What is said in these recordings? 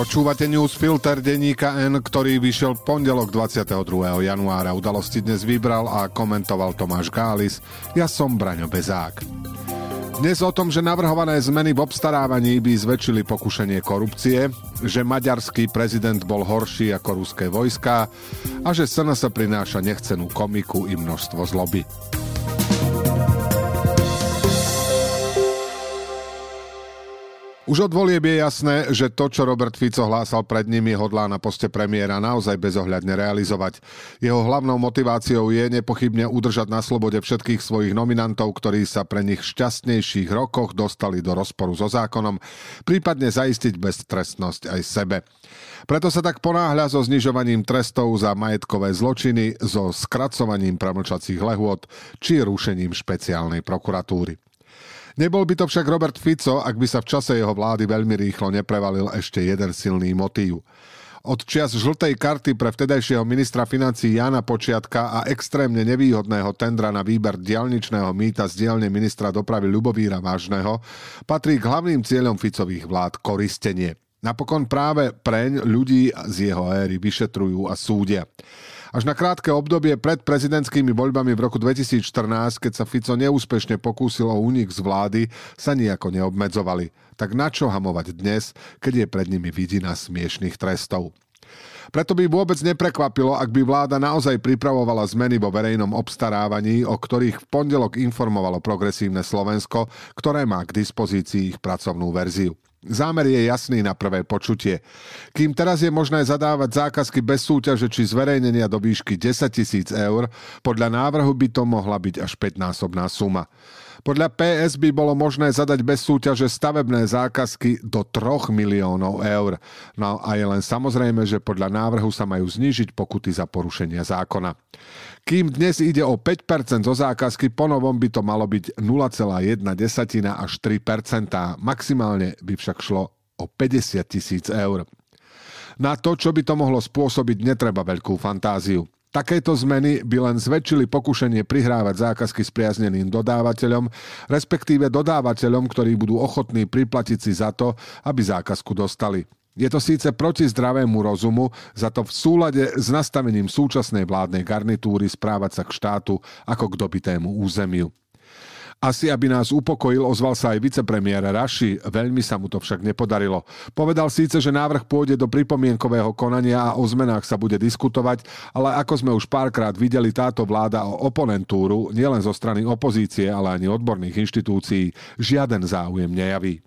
Počúvate newsfilter denníka N, ktorý vyšiel pondelok 22. januára. Udalosti dnes vybral a komentoval Tomáš Gális. Ja som Braňo Bezák. Dnes o tom, že navrhované zmeny v obstarávaní by zväčšili pokušenie korupcie, že maďarský prezident bol horší ako ruské vojska a že SNS prináša nechcenú komiku i množstvo zloby. Už od volieb je jasné, že to, čo Robert Fico hlásal pred nimi, hodlá na poste premiéra naozaj bezohľadne realizovať. Jeho hlavnou motiváciou je nepochybne udržať na slobode všetkých svojich nominantov, ktorí sa pre nich v šťastnejších rokoch dostali do rozporu so zákonom, prípadne zaistiť beztrestnosť aj sebe. Preto sa tak ponáhľa so znižovaním trestov za majetkové zločiny, so skracovaním premlčacích lehôd či rušením špeciálnej prokuratúry. Nebol by to však Robert Fico, ak by sa v čase jeho vlády veľmi rýchlo neprevalil ešte jeden silný motív. Od čias žltej karty pre vtedajšieho ministra financí Jana Počiatka a extrémne nevýhodného tendra na výber dialničného mýta z dielne ministra dopravy Ľubovíra Vážneho patrí k hlavným cieľom Ficových vlád koristenie. Napokon práve preň ľudí z jeho éry vyšetrujú a súdia. Až na krátke obdobie pred prezidentskými voľbami v roku 2014, keď sa Fico neúspešne pokúsil o únik z vlády, sa nejako neobmedzovali. Tak na čo hamovať dnes, keď je pred nimi vidina smiešných trestov? Preto by vôbec neprekvapilo, ak by vláda naozaj pripravovala zmeny vo verejnom obstarávaní, o ktorých v pondelok informovalo progresívne Slovensko, ktoré má k dispozícii ich pracovnú verziu. Zámer je jasný na prvé počutie. Kým teraz je možné zadávať zákazky bez súťaže či zverejnenia do výšky 10 tisíc eur, podľa návrhu by to mohla byť až 5-násobná suma. Podľa PS by bolo možné zadať bez súťaže stavebné zákazky do 3 miliónov eur. No a je len samozrejme, že podľa návrhu sa majú znížiť pokuty za porušenia zákona. Kým dnes ide o 5% zo zákazky, ponovom by to malo byť 0,1 až 3%. Maximálne by však šlo o 50 tisíc eur. Na to, čo by to mohlo spôsobiť, netreba veľkú fantáziu. Takéto zmeny by len zväčšili pokušenie prihrávať zákazky spriazneným dodávateľom, respektíve dodávateľom, ktorí budú ochotní priplatiť si za to, aby zákazku dostali. Je to síce proti zdravému rozumu, za to v súlade s nastavením súčasnej vládnej garnitúry správať sa k štátu ako k dobitému územiu. Asi, aby nás upokojil, ozval sa aj vicepremiér Raši, veľmi sa mu to však nepodarilo. Povedal síce, že návrh pôjde do pripomienkového konania a o zmenách sa bude diskutovať, ale ako sme už párkrát videli, táto vláda o oponentúru, nielen zo strany opozície, ale ani odborných inštitúcií, žiaden záujem nejaví.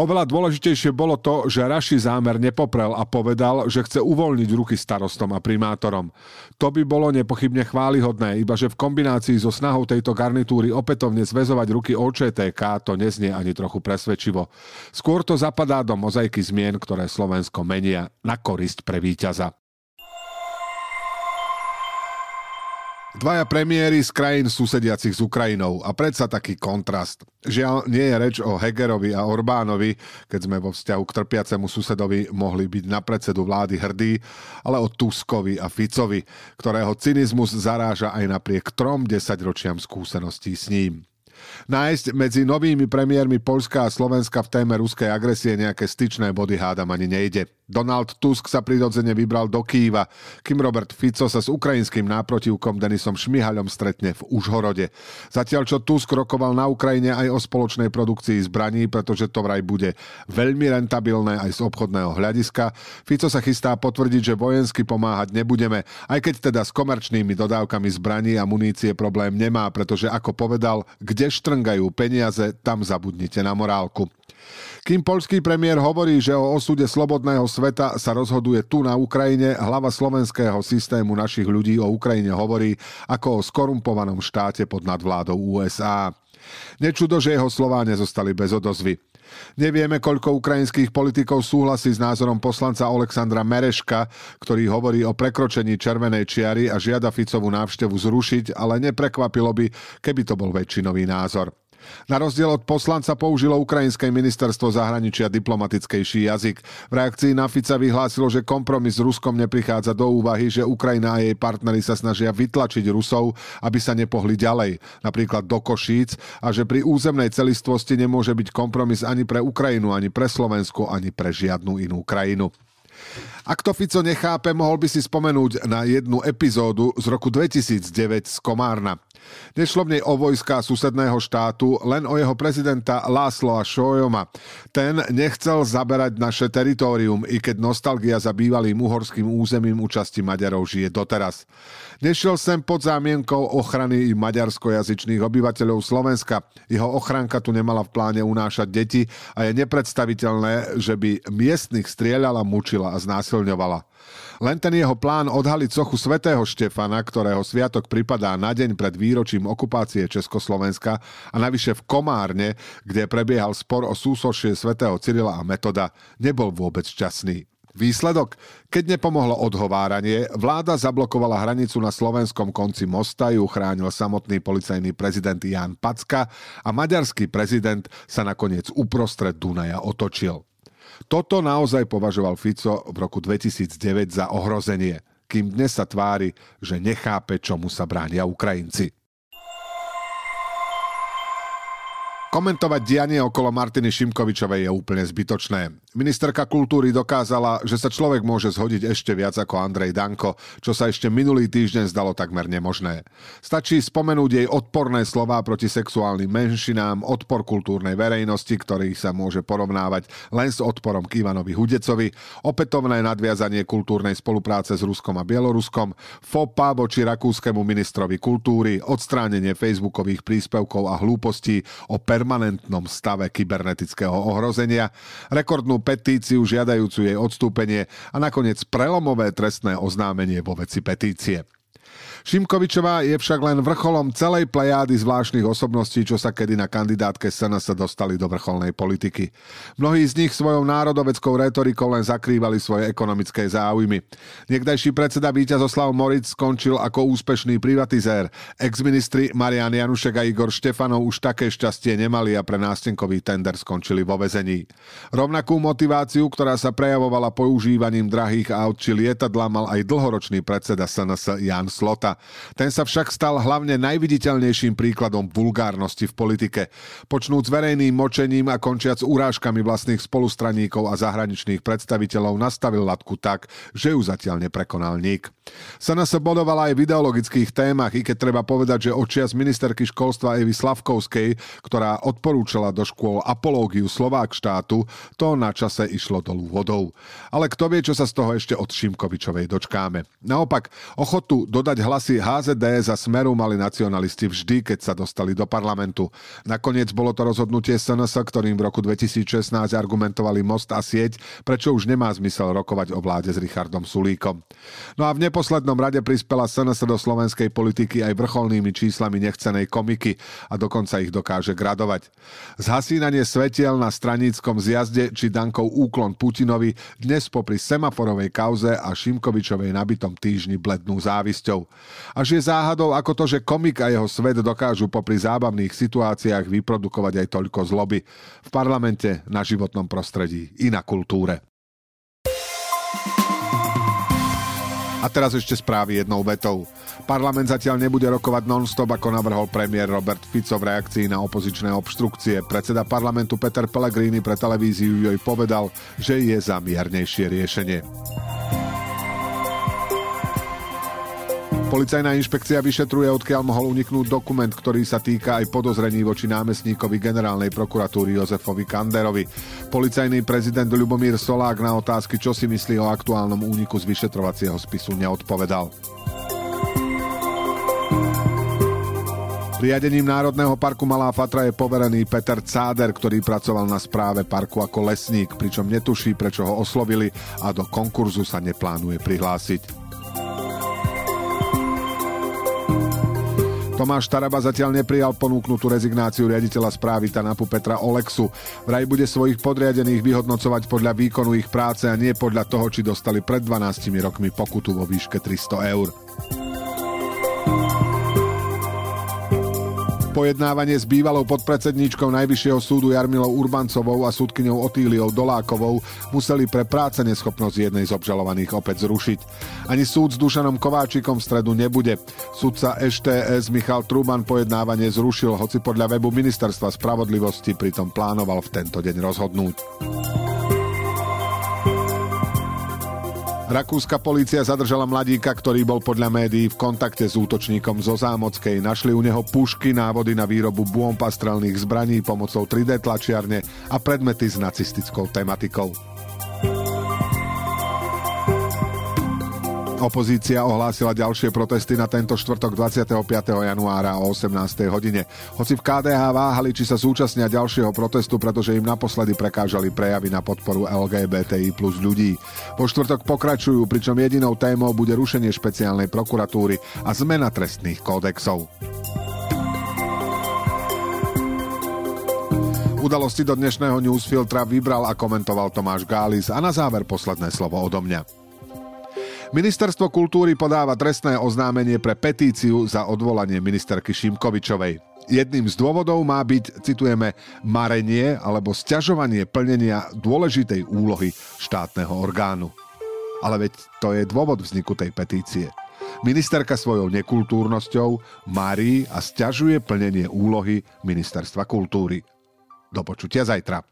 Oveľa dôležitejšie bolo to, že Raši zámer nepoprel a povedal, že chce uvoľniť ruky starostom a primátorom. To by bolo nepochybne chválihodné, iba že v kombinácii so snahou tejto garnitúry opätovne zväzovať ruky OČTK to neznie ani trochu presvedčivo. Skôr to zapadá do mozaiky zmien, ktoré Slovensko menia na korisť pre víťaza. Dvaja premiéry z krajín susediacich s Ukrajinou a predsa taký kontrast. Žiaľ, nie je reč o Hegerovi a Orbánovi, keď sme vo vzťahu k trpiacemu susedovi mohli byť na predsedu vlády hrdí, ale o Tuskovi a Ficovi, ktorého cynizmus zaráža aj napriek trom desaťročiam skúseností s ním. Nájsť medzi novými premiérmi Polska a Slovenska v téme ruskej agresie nejaké styčné body hádam ani nejde. Donald Tusk sa prirodzene vybral do Kýva, kým Robert Fico sa s ukrajinským náprotivkom Denisom Šmihaľom stretne v Užhorode. Zatiaľ, čo Tusk rokoval na Ukrajine aj o spoločnej produkcii zbraní, pretože to vraj bude veľmi rentabilné aj z obchodného hľadiska, Fico sa chystá potvrdiť, že vojensky pomáhať nebudeme, aj keď teda s komerčnými dodávkami zbraní a munície problém nemá, pretože ako povedal, kde štrngajú peniaze, tam zabudnite na morálku. Kým polský premiér hovorí, že o osude slobodného sveta sa rozhoduje tu na Ukrajine, hlava slovenského systému našich ľudí o Ukrajine hovorí ako o skorumpovanom štáte pod nadvládou USA. Nečudo, že jeho slová nezostali bez odozvy. Nevieme, koľko ukrajinských politikov súhlasí s názorom poslanca Alexandra Mereška, ktorý hovorí o prekročení červenej čiary a žiada Ficovú návštevu zrušiť, ale neprekvapilo by, keby to bol väčšinový názor. Na rozdiel od poslanca použilo ukrajinské ministerstvo zahraničia diplomatickejší jazyk. V reakcii na Fica vyhlásilo, že kompromis s Ruskom neprichádza do úvahy, že Ukrajina a jej partnery sa snažia vytlačiť Rusov, aby sa nepohli ďalej, napríklad do Košíc, a že pri územnej celistvosti nemôže byť kompromis ani pre Ukrajinu, ani pre Slovensko, ani pre žiadnu inú krajinu. Ak to Fico nechápe, mohol by si spomenúť na jednu epizódu z roku 2009 z Komárna. Nešlo v nej o vojska susedného štátu, len o jeho prezidenta Lásloa Šojoma. Ten nechcel zaberať naše teritorium, i keď nostalgia za bývalým uhorským územím účasti Maďarov žije doteraz. Nešiel sem pod zámienkou ochrany maďarskojazyčných obyvateľov Slovenska. Jeho ochránka tu nemala v pláne unášať deti a je nepredstaviteľné, že by miestnych strieľala, mučila a znásilňovala. Len ten jeho plán odhaliť sochu svätého Štefana, ktorého sviatok pripadá na deň pred výročím okupácie Československa a navyše v Komárne, kde prebiehal spor o súsošie svätého Cyrila a Metoda, nebol vôbec šťastný. Výsledok? Keď nepomohlo odhováranie, vláda zablokovala hranicu na slovenskom konci mosta, ju chránil samotný policajný prezident Jan Packa a maďarský prezident sa nakoniec uprostred Dunaja otočil. Toto naozaj považoval Fico v roku 2009 za ohrozenie, kým dnes sa tvári, že nechápe, čomu sa bránia Ukrajinci. Komentovať dianie okolo Martiny Šimkovičovej je úplne zbytočné. Ministerka kultúry dokázala, že sa človek môže zhodiť ešte viac ako Andrej Danko, čo sa ešte minulý týždeň zdalo takmer nemožné. Stačí spomenúť jej odporné slová proti sexuálnym menšinám, odpor kultúrnej verejnosti, ktorý sa môže porovnávať len s odporom k Ivanovi Hudecovi, opätovné nadviazanie kultúrnej spolupráce s Ruskom a Bieloruskom, FOPA voči rakúskému ministrovi kultúry, odstránenie facebookových príspevkov a hlúpostí o permanentnom stave kybernetického ohrozenia, rekordnú petíciu žiadajúcu jej odstúpenie a nakoniec prelomové trestné oznámenie vo veci petície. Šimkovičová je však len vrcholom celej plejády zvláštnych osobností, čo sa kedy na kandidátke SNS dostali do vrcholnej politiky. Mnohí z nich svojou národoveckou retorikou len zakrývali svoje ekonomické záujmy. Niekdajší predseda Víťazoslav Moric skončil ako úspešný privatizér. Ex-ministri Marian Janušek a Igor Štefanov už také šťastie nemali a pre nástenkový tender skončili vo vezení. Rovnakú motiváciu, ktorá sa prejavovala používaním drahých aut či lietadla, mal aj dlhoročný predseda SNS Jan Slota. Ten sa však stal hlavne najviditeľnejším príkladom vulgárnosti v politike. Počnúc verejným močením a končiac urážkami vlastných spolustraníkov a zahraničných predstaviteľov nastavil latku tak, že ju zatiaľ neprekonal nik. Sana sa bodovala aj v ideologických témach, i keď treba povedať, že očias ministerky školstva Evy Slavkovskej, ktorá odporúčala do škôl apológiu Slovák štátu, to na čase išlo dolu vodou. Ale kto vie, čo sa z toho ešte od Šimkovičovej dočkáme. Naopak, ochotu dodať hlas Hlasy HZD za Smeru mali nacionalisti vždy, keď sa dostali do parlamentu. Nakoniec bolo to rozhodnutie SNS, ktorým v roku 2016 argumentovali Most a sieť, prečo už nemá zmysel rokovať o vláde s Richardom Sulíkom. No a v neposlednom rade prispela SNS do slovenskej politiky aj vrcholnými číslami nechcenej komiky a dokonca ich dokáže gradovať. Zhasínanie svetiel na straníckom zjazde či Dankov úklon Putinovi dnes popri semaforovej kauze a Šimkovičovej nabitom týždni blednú závisťou. Až je záhadou ako to, že komik a jeho svet dokážu popri zábavných situáciách vyprodukovať aj toľko zloby v parlamente, na životnom prostredí i na kultúre. A teraz ešte správy jednou vetou. Parlament zatiaľ nebude rokovať non-stop, ako navrhol premiér Robert Fico v reakcii na opozičné obštrukcie. Predseda parlamentu Peter Pellegrini pre televíziu jej povedal, že je za miernejšie riešenie. Policajná inšpekcia vyšetruje, odkiaľ mohol uniknúť dokument, ktorý sa týka aj podozrení voči námestníkovi generálnej prokuratúry Jozefovi Kanderovi. Policajný prezident Ľubomír Solák na otázky, čo si myslí o aktuálnom úniku z vyšetrovacieho spisu, neodpovedal. Riadením Národného parku Malá Fatra je poverený Peter Cáder, ktorý pracoval na správe parku ako lesník, pričom netuší, prečo ho oslovili a do konkurzu sa neplánuje prihlásiť. Tomáš Taraba zatiaľ neprijal ponúknutú rezignáciu riaditeľa správy TANAPu Petra Olexu. Vraj bude svojich podriadených vyhodnocovať podľa výkonu ich práce a nie podľa toho, či dostali pred 12 rokmi pokutu vo výške 300 eur. Pojednávanie s bývalou podpredsedníčkou Najvyššieho súdu Jarmilou Urbancovou a súdkyňou Otíliou Dolákovou museli pre práce neschopnosť jednej z obžalovaných opäť zrušiť. Ani súd s Dušanom Kováčikom v stredu nebude. Sudca EŠTS Michal Truban pojednávanie zrušil, hoci podľa webu Ministerstva spravodlivosti pritom plánoval v tento deň rozhodnúť. Rakúska polícia zadržala mladíka, ktorý bol podľa médií v kontakte s útočníkom zo Zámockej. Našli u neho pušky, návody na výrobu buompastrelných zbraní pomocou 3D tlačiarne a predmety s nacistickou tematikou. Opozícia ohlásila ďalšie protesty na tento štvrtok 25. januára o 18. hodine. Hoci v KDH váhali, či sa zúčastnia ďalšieho protestu, pretože im naposledy prekážali prejavy na podporu LGBTI plus ľudí. Po štvrtok pokračujú, pričom jedinou témou bude rušenie špeciálnej prokuratúry a zmena trestných kódexov. Udalosti do dnešného newsfiltra vybral a komentoval Tomáš Gális a na záver posledné slovo odo mňa. Ministerstvo kultúry podáva trestné oznámenie pre petíciu za odvolanie ministerky Šimkovičovej. Jedným z dôvodov má byť, citujeme, marenie alebo sťažovanie plnenia dôležitej úlohy štátneho orgánu. Ale veď to je dôvod vzniku tej petície. Ministerka svojou nekultúrnosťou marí a sťažuje plnenie úlohy Ministerstva kultúry. Do počutia zajtra.